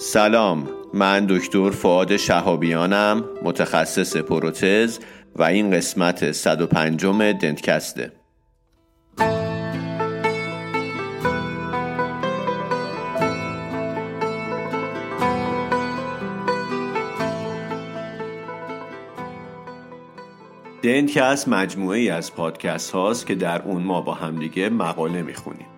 سلام من دکتر فعاد شهابیانم متخصص پروتز و این قسمت 105 دنتکسته. دنتکست مجموعه ای از پادکست هاست که در اون ما با همدیگه مقاله می‌خونیم.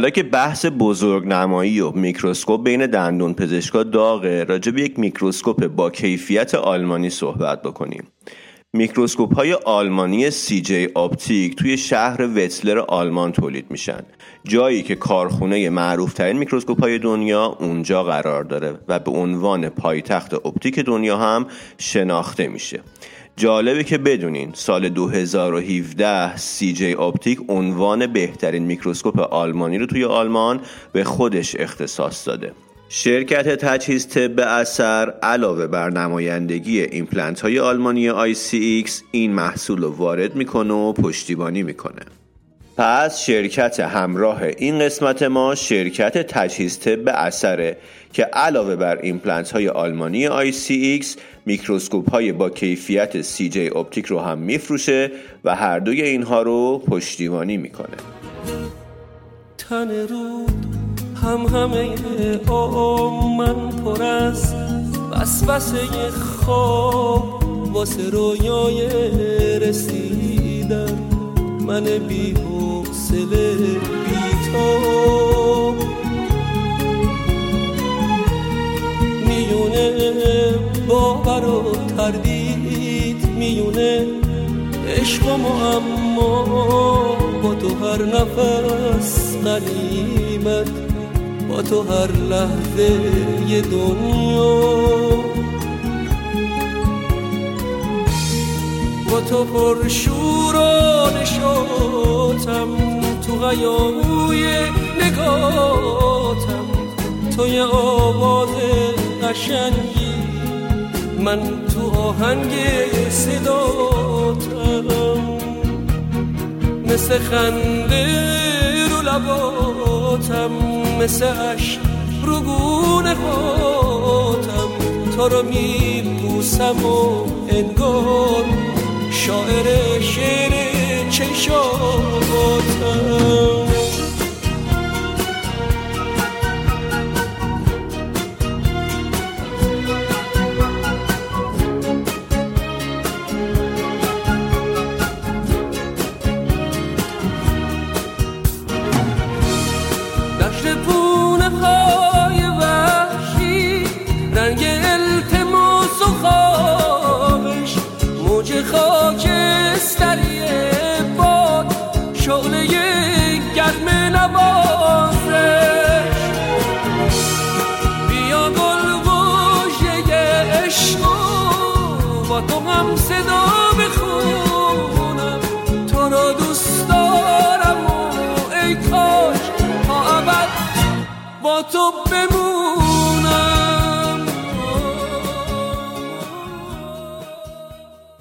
حالا که بحث بزرگ نمایی و میکروسکوپ بین دندون پزشکا داغه راجع به یک میکروسکوپ با کیفیت آلمانی صحبت بکنیم. میکروسکوپ های آلمانی CJ Optik توی شهر وتلر آلمان تولید میشن. جایی که کارخونه معروف ترین میکروسکوپ های دنیا اونجا قرار داره و به عنوان پایتخت اپتیک دنیا هم شناخته میشه. جالبه که بدونین سال 2017 CJ Optik عنوان بهترین میکروسکوپ آلمانی رو توی آلمان به خودش اختصاص داده. شرکت تجهیز طب اثر علاوه بر نمایندگی ایمپلنت های آلمانی ICX این محصول رو وارد می‌کنه و پشتیبانی می‌کنه. پس شرکت همراه این قسمت ما شرکت تجهیز طب اثره که علاوه بر ایمپلنت های آلمانی ICX میکروسکوپ های با کیفیت CJ Optik رو هم میفروشه و هر دوی اینها رو پشتیبانی می‌کنه. تن رود هم همه من پر از وسوسه خواب واسه رویای رسیدن. من بی حوصله بی تو میونه باور و تردید میونه. عشق و اما با تو هر نفس قلیمت با تو هر لحظه یه دنیا. با تو پر شور و نشاتم تو غیابوی نگاتم. تو یه آواز قشنگی. من تو آهنگ صداتم. مثل خنده رو لباتم. مثل عشق رو گونه هاتم تو رو میبوسم و انگار شاعر شعر چشاتم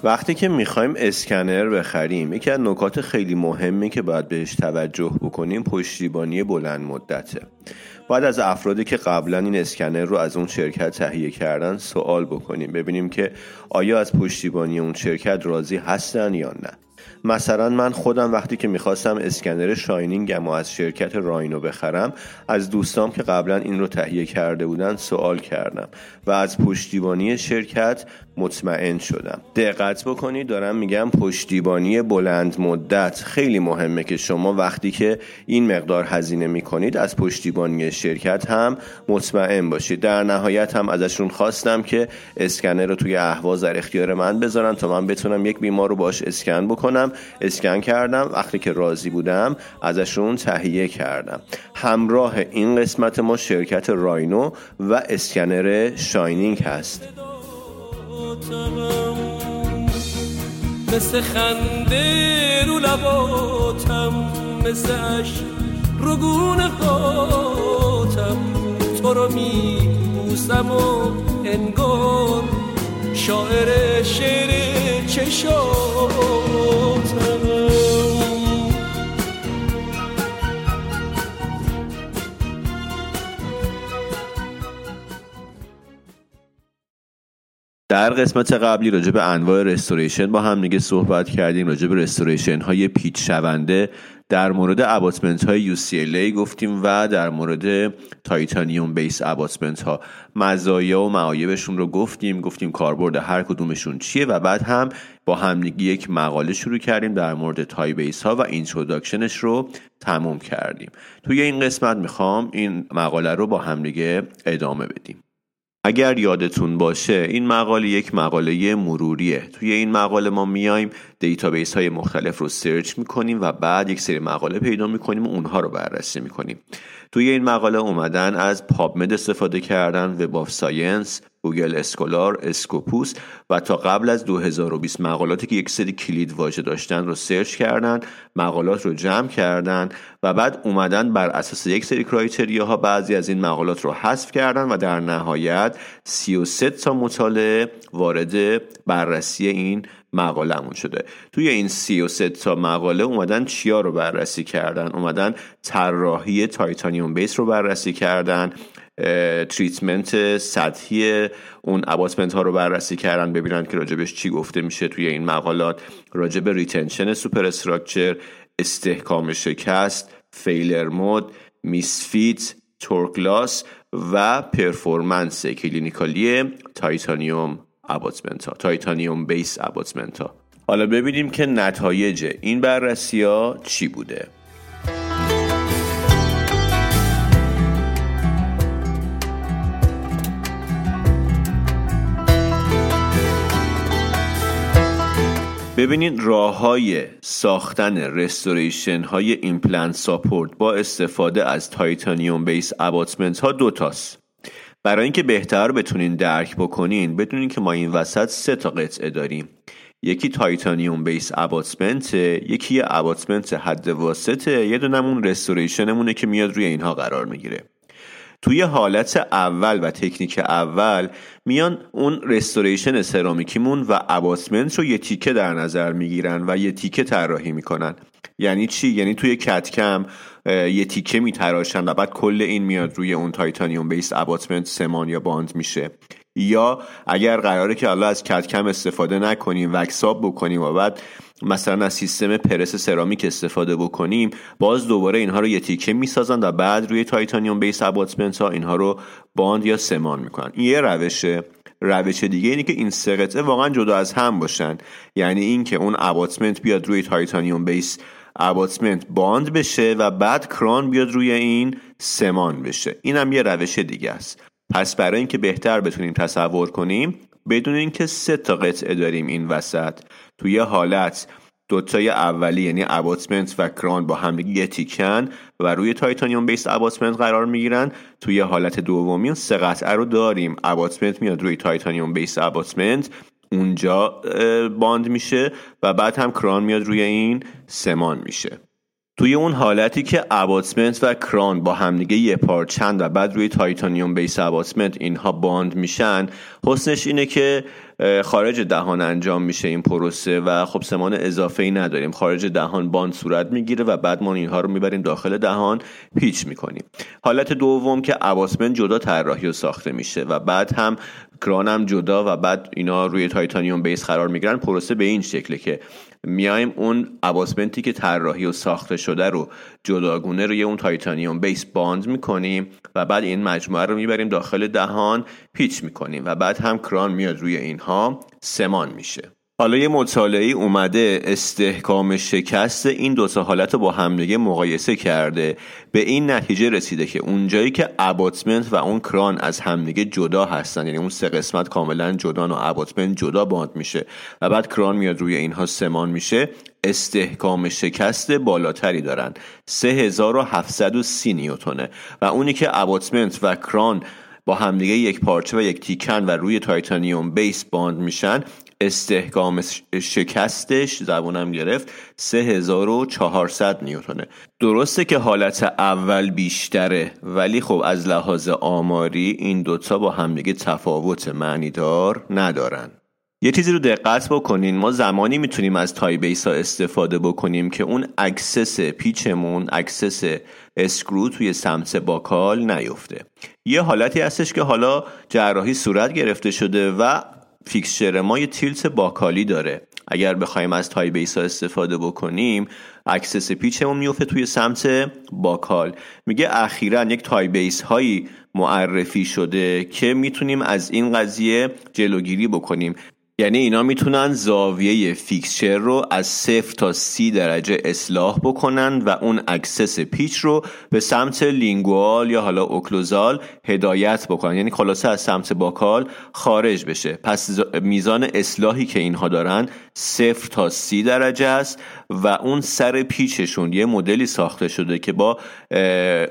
وقتی که می‌خوایم اسکنر بخریم یکی از نکات خیلی مهمی که باید بهش توجه بکنیم پشتیبانی بلند مدته. باید از افرادی که قبلا این اسکنر رو از اون شرکت تهیه کردن سوال بکنیم ببینیم که آیا از پشتیبانی اون شرکت راضی هستن یا نه. مثلا من خودم وقتی که می‌خواستم اسکنر شاینینگم و از شرکت راینو بخرم از دوستام که قبلا این رو تهیه کرده بودن سوال کردم و از پشتیبانی شرکت مطمئن شدم. دقت بکنید دارم میگم پشتیبانی بلند مدت خیلی مهمه که شما وقتی که این مقدار هزینه می‌کنید از پشتیبانی شرکت هم مطمئن باشید. در نهایت هم ازشون خواستم که اسکنر رو توی اهواز در اختیار من بذارن تا من بتونم یک بیمار رو باش اسکن بکنم. اسکن کردم. وقتی که راضی بودم ازشون تهیه کردم. همراه این قسمت ما شرکت راینو و اسکنر شاینینگ هست. مثل خنده رو لباتم مثل اش رو گونه هاتم. تو رو می بوسم و انگار شاعر شعر چشاتم در قسمت قبلی راجع به انواع restoration با هم دیگه صحبت کردیم راجع به restoration های پیچ شونده در مورد abutment های UCLA گفتیم و در مورد titanium base abutment ها. مزایا و معایبشون رو گفتیم گفتیم کاربرد هر کدومشون چیه و بعد هم با همدیگه یک مقاله شروع کردیم در مورد Ti-base ها و introduction ش رو تموم کردیم. توی این قسمت می‌خوام این مقاله رو با همدیگه ادامه بدیم. اگر یادتون باشه این مقاله یک مقاله مروریه. توی این مقاله ما میایم database های مختلف رو search می‌کنیم و بعد یک سری مقاله پیدا می‌کنیم و اونها رو بررسی می‌کنیم. توی این مقاله اومدن از PubMed استفاده کردن Web of Science Google Scholar Scopus و تا قبل از 2020 مقالاتی که یک سری کلید واژه داشتن رو search کردن مقالات رو جمع کردن و بعد اومدن بر اساس یک سری criteria ها بعضی از این مقالات رو حذف کردن و در نهایت 33 تا مطالعه وارد بررسی این مقالمون شده. توی این 33 تا مقاله اومدن چیا رو بررسی کردن؟ اومدن طراحی titanium base رو بررسی کردن. treatment سطحی اون abutment ها رو بررسی کردن ببینن که راجبش چی گفته میشه توی این مقالات. راجب retention superstructure استحکام شکست failure mode misfit torque loss و performance clinical ی titanium abutment ها titanium base abutment ها. حالا ببینیم که نتایج این بررسی ها چی بوده. ببینید راه های ساختن restoration های implant support با استفاده از titanium base abutment ها دوتاست برای اینکه بهتر بتونین درک بکنین بدونین که ما این وسط سه تا قطعه داریم. یکی titanium base abutment یکی یه abutment حد واسطه یه دونمون restoration مونه که میاد روی اینها قرار می‌گیره. توی حالت اول و تکنیک اول میان اون restoration سرامیکیمون و abutment رو یه تیکه در نظر می‌گیرن و یه تیکه طراحی می‌کنن. یعنی چی؟ یعنی توی CAD/CAM یه تیکه میتراشن و بعد کل این میاد روی اون titanium base abutment سمان یا bond میشه. یا اگر قراره که حالا از CAD/CAM استفاده نکنیم wax-up بکنیم و بعد مثلا از سیستم press ceramic استفاده بکنیم باز دوباره اینها رو یه تیکه می‌سازن و بعد روی titanium base abutment ها اینها رو bond یا سمان می‌کنن. این یه روشه روش دیگه اینه که این سه قطعه واقعا جدا از هم باشن. یعنی اینکه اون abutment بیاد روی titanium base abutment bond بشه و بعد crown بیاد روی این سمان بشه. این هم یه روش دیگه است. پس برای اینکه بهتر بتونیم تصور کنیم بدونین که سه تا قطعه داریم این وسط توی حالت دوتای اولی یعنی abutment و crown با همدیگه یه تیکن و روی titanium base abutment قرار می‌گیرن. توی حالت دومی سه قطعه رو داریم. abutment میاد روی titanium base abutment اونجا bond میشه و بعد هم crown میاد روی این سمان میشه. توی اون حالتی که abutment و crown با همدیگه یه پارچند و بعد روی titanium base abutment اینها bond میشن حسنش اینه که خارج دهان انجام میشه این پروسه و خب سمان اضافه ای نداریم. خارج دهان bond صورت می‌گیره و بعد ما اینها رو می‌بریم داخل دهان پیچ می‌کنیم. حالت دوم که abutment جدا طراحی و ساخته میشه و بعد هم crown هم جدا و بعد اینا روی titanium base قرار می‌گیرن پروسه به این شکله که میایم اون abutment ی که طراحی و ساخته شده رو جداگونه روی اون titanium base bond می‌کنیم و بعد این مجموعه رو می‌بریم داخل دهان پیچ می‌کنیم و بعد هم crown میاد روی اینها سمان میشه. حالا یه مطالعه اومده استحکام شکست این دو تا حالت با همدیگه مقایسه کرده. به این نتیجه رسیده که اونجایی که abutment و اون crown از همدیگه جدا هستن یعنی اون سه قسمت کاملا جدا و abutment جدا bond میشه و بعد crown میاد روی اینها سمان میشه استحکام شکست بالاتری دارن. 3730 نیوتونه و اونی که abutment و crown با همدیگه یک پارچه و یک تیکن و روی titanium base bond میشن استحکام شکستش زبونم گرفت 3400 نیوتونه. درسته که حالت اول بیشتره ولی خب از لحاظ آماری این دوتا با همدیگه تفاوت معنیدار ندارن. یه چیزی رو دقت بکنین. ما زمانی می‌تونیم از Ti-base ها استفاده بکنیم که اون access پیچمون access screw توی سمت buccal نیفته. یه حالتی هستش که حالا جراحی صورت گرفته شده و fixture ما یه tilt buccal ی داره. اگر بخوایم از Ti-base ها استفاده بکنیم access پیچمون میفته توی سمت buccal. میگه اخیرا یک Ti-base هایی معرفی شده که می‌تونیم از این قضیه جلوگیری بکنیم. یعنی اینا می‌تونن زاویه fixture رو از صفر تا سی درجه اصلاح بکنن و اون access پیچ رو به سمت lingual یا حالا occlusal هدایت بکنن. یعنی خلاصه از سمت buccal خارج بشه. پس میزان اصلاحی که اینها دارن صفر تا سی درجه است و اون سر پیچشون یه مدلی ساخته شده که با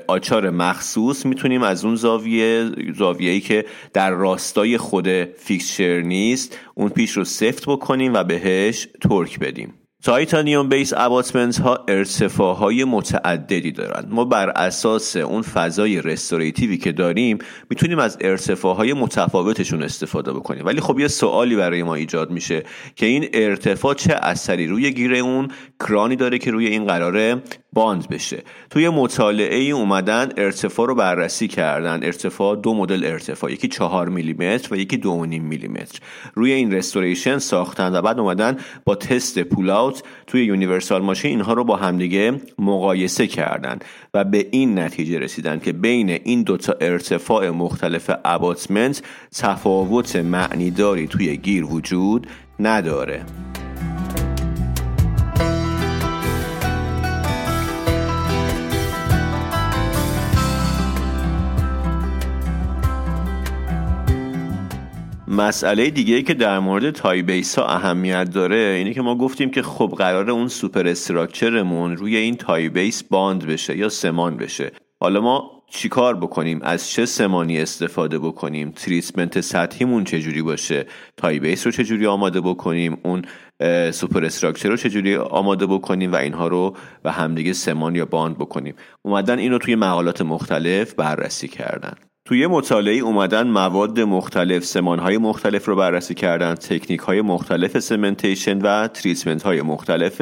آچار مخصوص می‌تونیم از اون زاویه زاویه‌ای که در راستای خود fixture نیست اون پیچ رو سفت بکنیم و بهش torque بدیم. titanium base abutment ها ارتفاع های متعددی دارند. ما بر اساس اون فضای restorative ی که داریم می‌تونیم از ارتفاع های متفاوتشون استفاده بکنیم. ولی خب یه سوالی برای ما ایجاد میشه که این ارتفاع چه اثری روی گیر اون crown ی داره که روی این قراره bond بشه. توی مطالعه ای اومدن ارتفاع رو بررسی کردن. ارتفاع دو مدل ارتفاع یکی چهار میلیمتر و یکی دو نیم میلیمتر. روی این restoration ساختن و بعد اومدن با تست pull-out توی universal machine اینها رو با همدیگه مقایسه کردن و به این نتیجه رسیدن که بین این دوتا ارتفاع مختلف abutment تفاوت معنیداری توی گیر وجود نداره. مسئله دیگه که در مورد Ti-base ها اهمیت داره اینه که ما گفتیم که خب قرار اون superstructure مون روی این Ti-base bond بشه یا سمان بشه. حالا ما چیکار بکنیم؟ از چه سمانی استفاده بکنیم؟ treatment سطحیمون چجوری باشه؟ Ti-base رو چجوری آماده بکنیم؟ اون superstructure رو چجوری آماده بکنیم؟ و اینها رو با همدیگه سمان یا bond بکنیم. اومدن اینو توی مقالات مختلف بررسی کردن. توی مطالعه اومدن مواد مختلف سمانهای مختلف رو بررسی کردن تکنیک های مختلف cementation و treatment های مختلف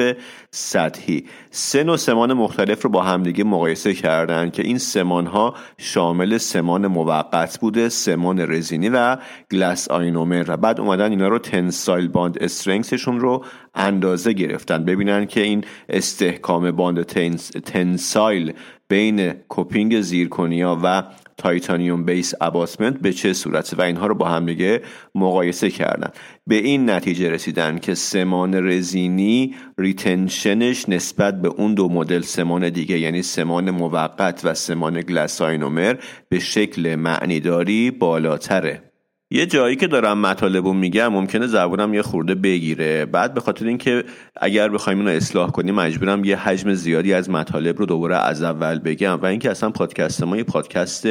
سطحی. سه نوع سمان مختلف رو با همدیگه مقایسه کردن که این سمان ها شامل سمان موقت بوده سمان رزینی و glass ionomer و بعد اومدن اینا رو tensile bond strength شون رو اندازه گرفتن ببینن که این استحکام bond tens، tensile بین coping zirconia و titanium base abutment به چه صورته و اینها رو با هم دیگه مقایسه کردن. به این نتیجه رسیدن که سمان رزینی retention ش نسبت به اون دو مدل سمان دیگه یعنی سمان موقت و سمان glass ionomer به شکل معنیداری بالاتره. یه جایی که دارم مطالب میگم ممکنه زبونم یه خورده بگیره. بعد به خاطر اینکه اگر بخوایم اینو اصلاح کنیم مجبورم یه حجم زیادی از مطالب رو دوباره از اول بگم. و اینکه اصلا پادکست ما یه پادکست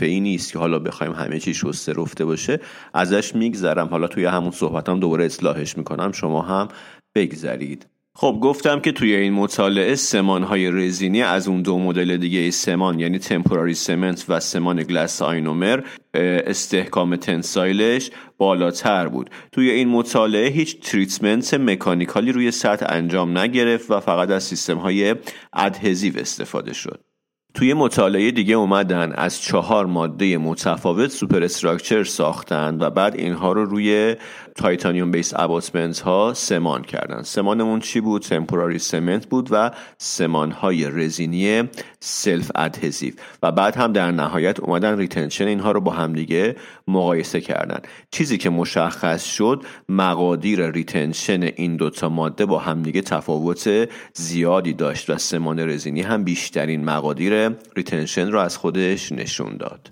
ای نیست که حالا بخوایم همه چی شسته رفته باشه. ازش میگذرم. حالا توی همون صحبتم دوباره اصلاحش می‌کنم. شما هم بگذرید. خب گفتم که توی این مطالعه سمان های رزینی از اون دو مدل دیگه سمان یعنی تمپوراری سمنت و سمان گلاس آینومر استحکام tensile ش بالاتر بود. توی این مطالعه هیچ treatment mechanical ی روی سطح انجام نگرفت و فقط از سیستم های adhesive استفاده شد. توی مطالعه دیگه اومدن از چهار ماده متفاوت superstructure ساختن و بعد اینها رو روی titanium base abutment ها سمان کردن. سمانمون چی بود؟ temporary cement بود و سمان های رزینی self adhesive. و بعد هم در نهایت اومدن retention اینها رو با همدیگه مقایسه کردن. چیزی که مشخص شد مقادیر retention این دوتا ماده با همدیگه تفاوت زیادی داشت و سمان رزینی هم بیشترین مقادیر retention رو از خودش نشون داد.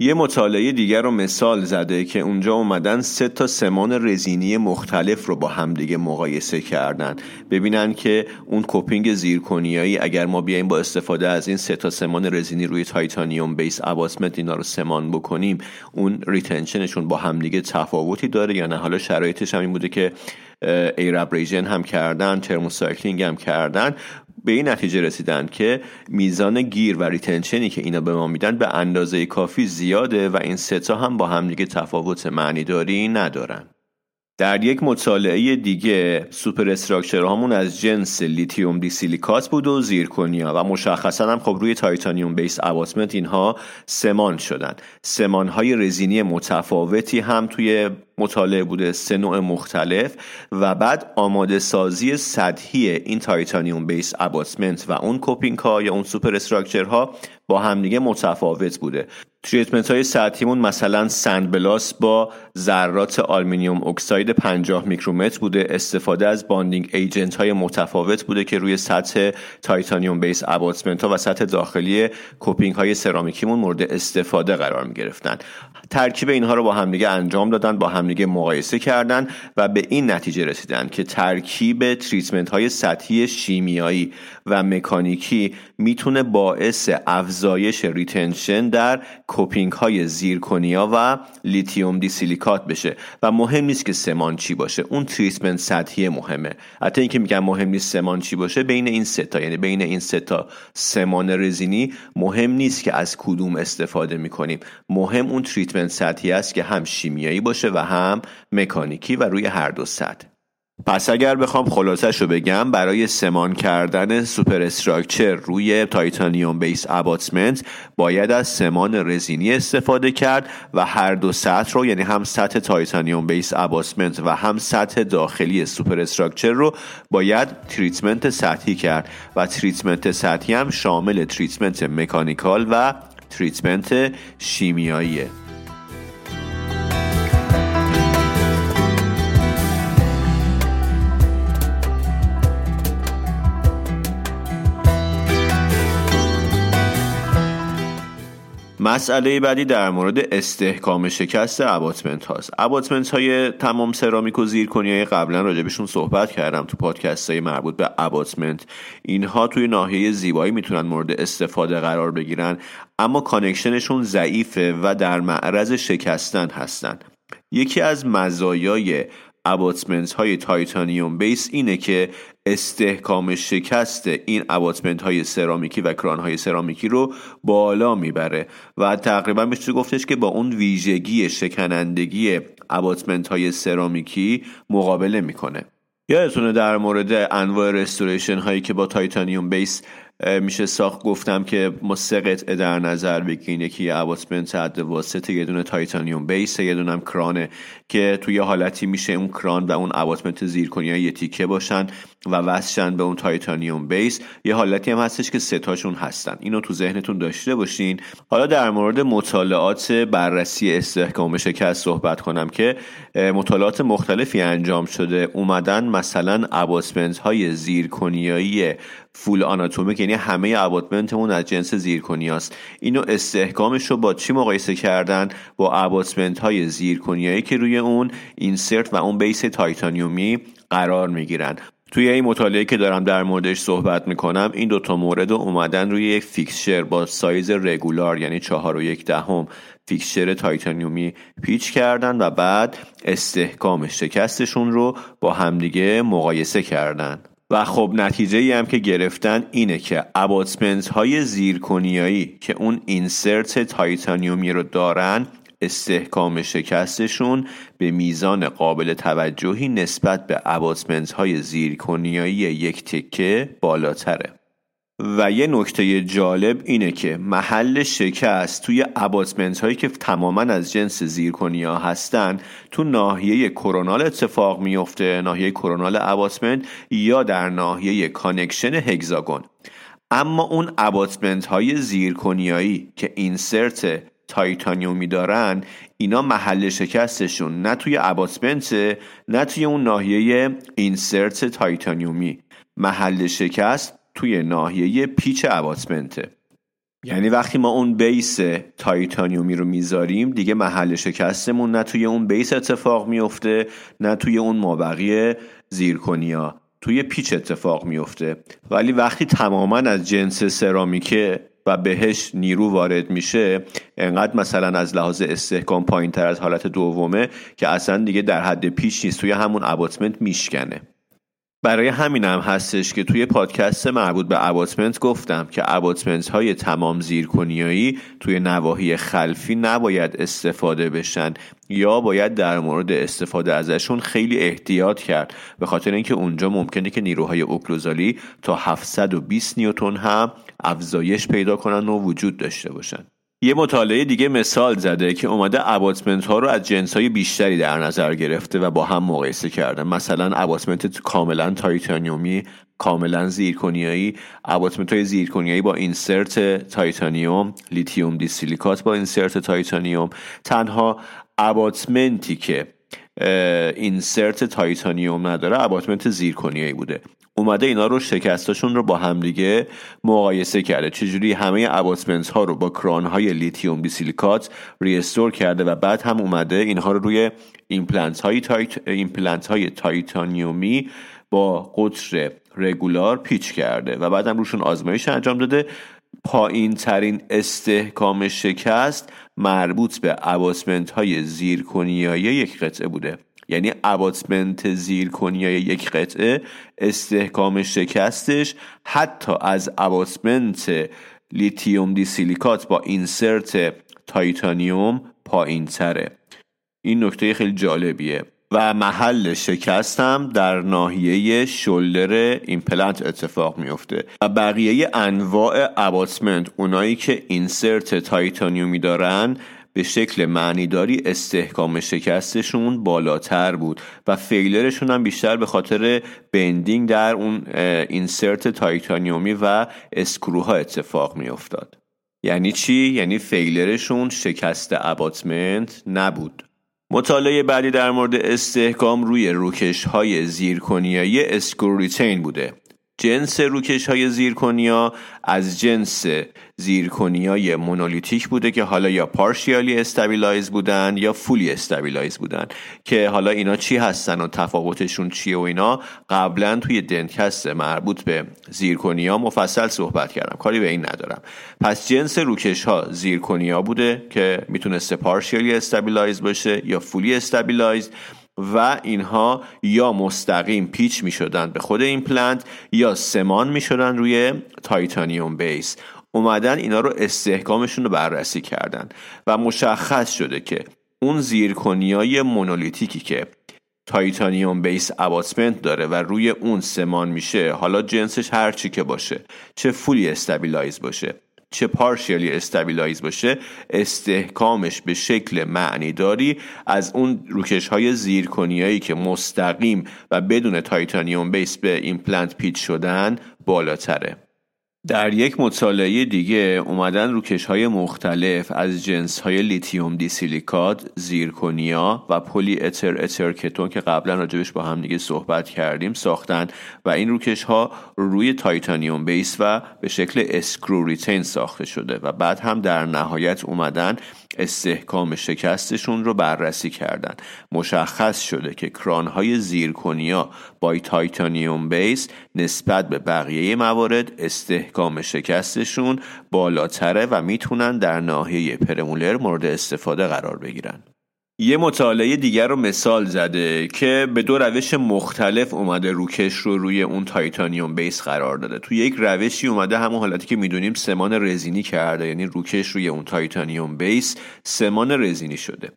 یه مطالعه دیگر رو مثال زده که اونجا اومدن سه تا سمان رزینی مختلف رو با همدیگه مقایسه کردن. ببینن که اون coping zirconia یی اگر ما بیایم با استفاده از این سه تا سمان رزینی روی titanium base abutment اینا رو سمان بکنیم اون retention شون با همدیگه تفاوتی داره یا نه؟ حالا شرایطش هم این بوده که ایر هم کردن thermocycling هم کردن. به این نتیجه رسیدن که میزان گیر و retention ی که اینا به ما میدن به اندازه کافی زیاده و این ستا هم با همدیگه تفاوت معنیداری ندارن. در یک مطالعه دیگه superstructure مون از جنس لیتیوم دی سیلیکات بود و zirconia و مشخصا هم خب روی titanium base abutment اینها سمان شدن. سمان های رزینی متفاوتی هم توی مطالعه بوده سه نوع مختلف و بعد آماده سازی سطحی این titanium base abutment و اون coping ها یا اون superstructure ها با همدیگه متفاوت بوده. treatment های سطحیمون مثلا sandblast با ذرات aluminium oxide 50 میکرومتر بوده. استفاده از bonding agent های متفاوت بوده که روی سطح titanium base abutment ها و سطح داخلی coping های سرامیکیمون مورد استفاده قرار می گرفتن ترکیب اینها رو با همدیگه انجام دادن با همدیگه مقایسه کردن و به این نتیجه رسیدن که ترکیب treatment های سطحی شیمیایی و مکانیکی می‌تونه باعث افزایش retention در coping های zirconia و lithium disilicate بشه. و مهم نیست که سمان چی باشه. اون treatment سطحی مهمه. حتی اینکه میگن مهم نیست سمان چی باشه بین این ستا یعنی بین این ستا سمان رزینی مهم نیست که از کدوم استفاده می‌کنیم. مهم اون treatment سطحی است که هم شیمیایی باشه و هم مکانیکی و روی هر دو سطح. پس اگر بخوام خلاصش رو بگم برای سمان کردن superstructure روی titanium base abutment باید از سمان رزینی استفاده کرد و هر دو سطح رو یعنی هم سطح titanium base abutment و هم سطح داخلی superstructure رو باید treatment سطحی کرد و treatment سطحی هم شامل treatment mechanical و treatment شیمیاییه. مسئله بعدی در مورد استحکام شکست abutment هاست. abutment های تمام سرامیک و زیرکنیایی قبلا راجبشون صحبت کردم تو پادکست های مربوط به abutment اینها توی ناحیه زیبایی می‌تونن مورد استفاده قرار بگیرن اما connection شون ضعیفه و در معرض شکستن هستن. یکی از مزایای abutment های titanium base اینه که استحکام شکست این abutment های سرامیکی و crown های سرامیکی رو بالا می‌بره و تقریبا میشه گفتش که با اون ویژگی شکنندگی abutment های سرامیکی مقابله می‌کنه. یادتونه در مورد انواع restoration هایی که با titanium base میشه ساخت. گفتم که ما سه قطعه در نظر بگیرین. یکی یه abutment حد واسطه یه دونه titanium base یه دونه هم crown ه که توی حالتی میشه اون crown و اون abutment زیرکنی یه تیکه باشن و وصلشن به اون titanium base. یه حالتی هم هستش که ستاشون هستن. اینو تو ذهنتون داشته باشین. حالا در مورد مطالعات بررسی استحکام شکست صحبت کنم که مطالعات مختلفی انجام شده. اومدن مثلا abutment های زیرکنیایی full anatomic یعنی همه abutment مون از جنس zirconia ست اینو استحکامش رو با چی مقایسه کردن؟ با abutment های زیرکنیایی که روی اون insert و اون base تایتانیومی قرار می‌گیرن. توی این مطالعه که دارم در موردش صحبت می‌کنم این دوتا مورد اومدن روی یک fixture با سایز regular یعنی چهار و یک دهم fixture تایتانیومی پیچ کردن و بعد استحکام شکستشون رو با همدیگه مقایسه کردن. و خب نتیجه ای هم که گرفتن اینه که abutment های زیرکنیایی که اون insert تایتانیومی رو دارن استحکام شکستشون به میزان قابل توجهی نسبت به abutment های زیرکنیایی یک تکه بالاتره. و یه نکته جالب اینه که محل شکست توی abutment هایی که تماما از جنس zirconia هستن تو ناحیه coronal اتفاق میفته ناحیه coronal abutment یا در ناحیه connection hexagon اما اون abutment های زیرکنیایی که insert تایتانیومی دارن اینا محل شکستشون نه توی abutment نه توی اون ناحیه insert تایتانیومی محل شکست توی ناحیه پیچ اباتمنته یعنی وقتی ما اون بیس تایتانیومی رو می‌ذاریم دیگه محل شکستمون نه توی اون بیس اتفاق میفته نه توی اون مابقی زیرکنیا توی پیچ اتفاق میفته ولی وقتی تماما از جنس سرامیکه و بهش نیرو وارد میشه انقدر مثلا از لحاظ استحکام پایین تر از حالت دومه که اصلا دیگه در حد پیش نیست. توی همون اباتمنت میشکنه. برای همین هم هستش که توی پادکست مربوط به abutment گفتم که abutment های تمام زیرکنیایی توی نواحی خلفی نباید استفاده بشن یا باید در مورد استفاده ازشون خیلی احتیاط کرد. به خاطر اینکه اونجا ممکنه که نیروهای occlusal ی تا 720 نیوتن هم افزایش پیدا کنن و وجود داشته باشن. یه مطالعه دیگه مثال زده که اومده abutment ها رو از جنس های بیشتری در نظر گرفته و با هم مقایسه کرده. مثلا abutment کاملا تایتانیومی کاملا زیرکنیایی abutment های زیرکنیایی با insert titanium lithium disilicate با insert titanium. تنها abutment ی که insert titanium نداره abutment زیرکنیایی بوده. اومده اینا رو شکستاشون رو با همدیگه مقایسه کرده. چجوری همه abutment ها رو با crown های lithium disilicate restore کرده و بعد هم اومده اینها رو روی ایمپلنت های, تایت، ایمپلنت های تایتانیومی با قطر regular پیچ کرده و بعد هم روشون آزمایش انجام داده. پایین ترین استحکام شکست مربوط به abutment های زیرکنیایی یک قطعه بوده. یعنی abutment zirconia ی یک قطعه استحکام شکستش حتی از abutment lithium disilicate با insert titanium پایین تره این نکته خیلی جالبیه. و محل شکست در ناحیه shoulder ایمپلنت اتفاق میفته و بقیه انواع abutment اونایی که insert تایتانیومی دارن به شکل معنیداری استحکام شکستشون بالاتر بود و failure شون هم بیشتر به خاطر bending در اون insert تایتانیومی و screw ها اتفاق می افتاد یعنی چی؟ یعنی failure شون شکست abutment نبود. مطالعه بعدی در مورد استحکام روی روکش های زیرکنیایی screw-retained بوده. جنس روکش های زیرکنیا از جنس زیرکنیای monolithic بوده که حالا یا partially stabilized بودن یا fully stabilized بودن که حالا اینا چی هستن و تفاوتشون چیه و اینا. قبلا توی دنتکست مربوط به زیرکنیا مفصل صحبت کردم. کاری به این ندارم. پس جنس روکش ها زیرکنیا بوده که می‌تونسته partially stabilized باشه یا fully stabilized و اینها یا مستقیم پیچ می شدن به خود ایمپلنت یا سمان می شدن روی titanium base. اومدن اینا رو استحکامشون رو بررسی کردن و مشخص شده که اون زیرکنیای monolithic ی که titanium base abutment داره و روی اون سمان میشه حالا جنسش هر چی که باشه چه fully stabilized باشه. چه partially stabilized باشه استحکامش به شکل معنیداری از اون روکش های زیرکنیایی که مستقیم و بدون titanium base به ایمپلنت پیچ شدن بالاتره. در یک مطالعه دیگه اومدن روکش های مختلف از جنس های lithium disilicate، زیرکونیا و polyether ether ketone که قبلا راجبش با هم دیگه صحبت کردیم ساختن و این روکش ها روی titanium base و به شکل screw-retained ساخته شده و بعد هم در نهایت اومدن استحکام شکستشون رو بررسی کردن. مشخص شده که crown های زیرکنیا با titanium base نسبت به بقیه موارد استحکام شکستشون بالاتره و می‌تونن در ناحیه premolar مورد استفاده قرار بگیرن. یه مطالعه دیگر رو مثال زده که به دو روش مختلف اومده روکش رو روی اون titanium base قرار داده. تو یک روشی اومده همون حالتی که می‌دونیم سمان رزینی کرده یعنی روکش روی اون titanium base سمان رزینی شده.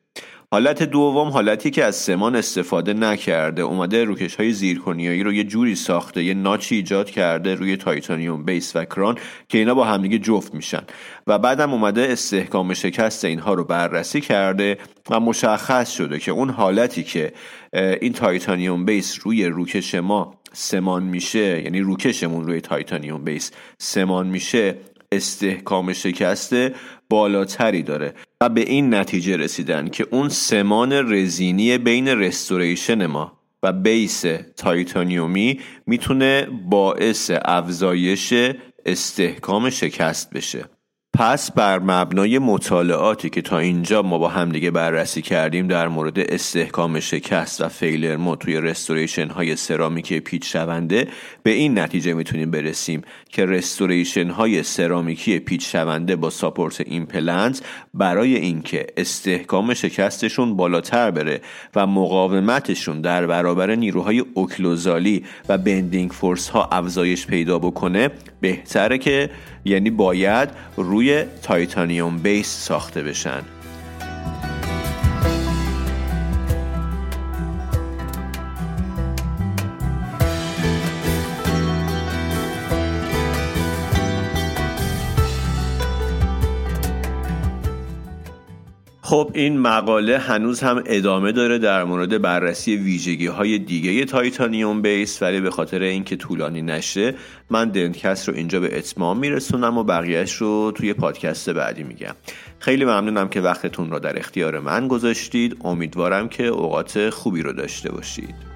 حالت دوم حالتی که از سمان استفاده نکرده. اومده روکش های زیرکنیایی رو یه جوری ساخته یه notch ی ایجاد کرده روی titanium base و crown که اینا با همدیگه جفت میشن. و بعدم اومده استحکام شکست اینها رو بررسی کرده و مشخص شده که اون حالتی که این titanium base روی روکش ما سمان میشه یعنی روکشمون روی titanium base سمان میشه استحکام شکست بالاتری داره و به این نتیجه رسیدن که اون سمان رزینی بین restoration ما و base تایتانیومی می‌تونه باعث افزایش استحکام شکست بشه. پس بر مبنای مطالعاتی که تا اینجا ما با همدیگه بررسی کردیم در مورد استحکام شکست و failure mode توی restoration های سرامیکی پیچ شونده به این نتیجه می‌تونیم برسیم که restoration های سرامیکی پیچ شونده با support ایمپلنت برای اینکه استحکام شکستشون بالاتر بره و مقاومتشون در برابر نیروهای occlusal ی و bending force ها افزایش پیدا بکنه بهتره که یعنی باید روی titanium base ساخته بشن. خب این مقاله هنوز هم ادامه داره در مورد بررسی ویژگی های دیگه تایتانیوم بیس ولی به خاطر اینکه طولانی نشه من دنتکست رو اینجا به اتمام میرسونم و بقیهش رو توی پادکست بعدی میگم. خیلی ممنونم که وقتتون رو در اختیار من گذاشتید. امیدوارم که اوقات خوبی رو داشته باشید.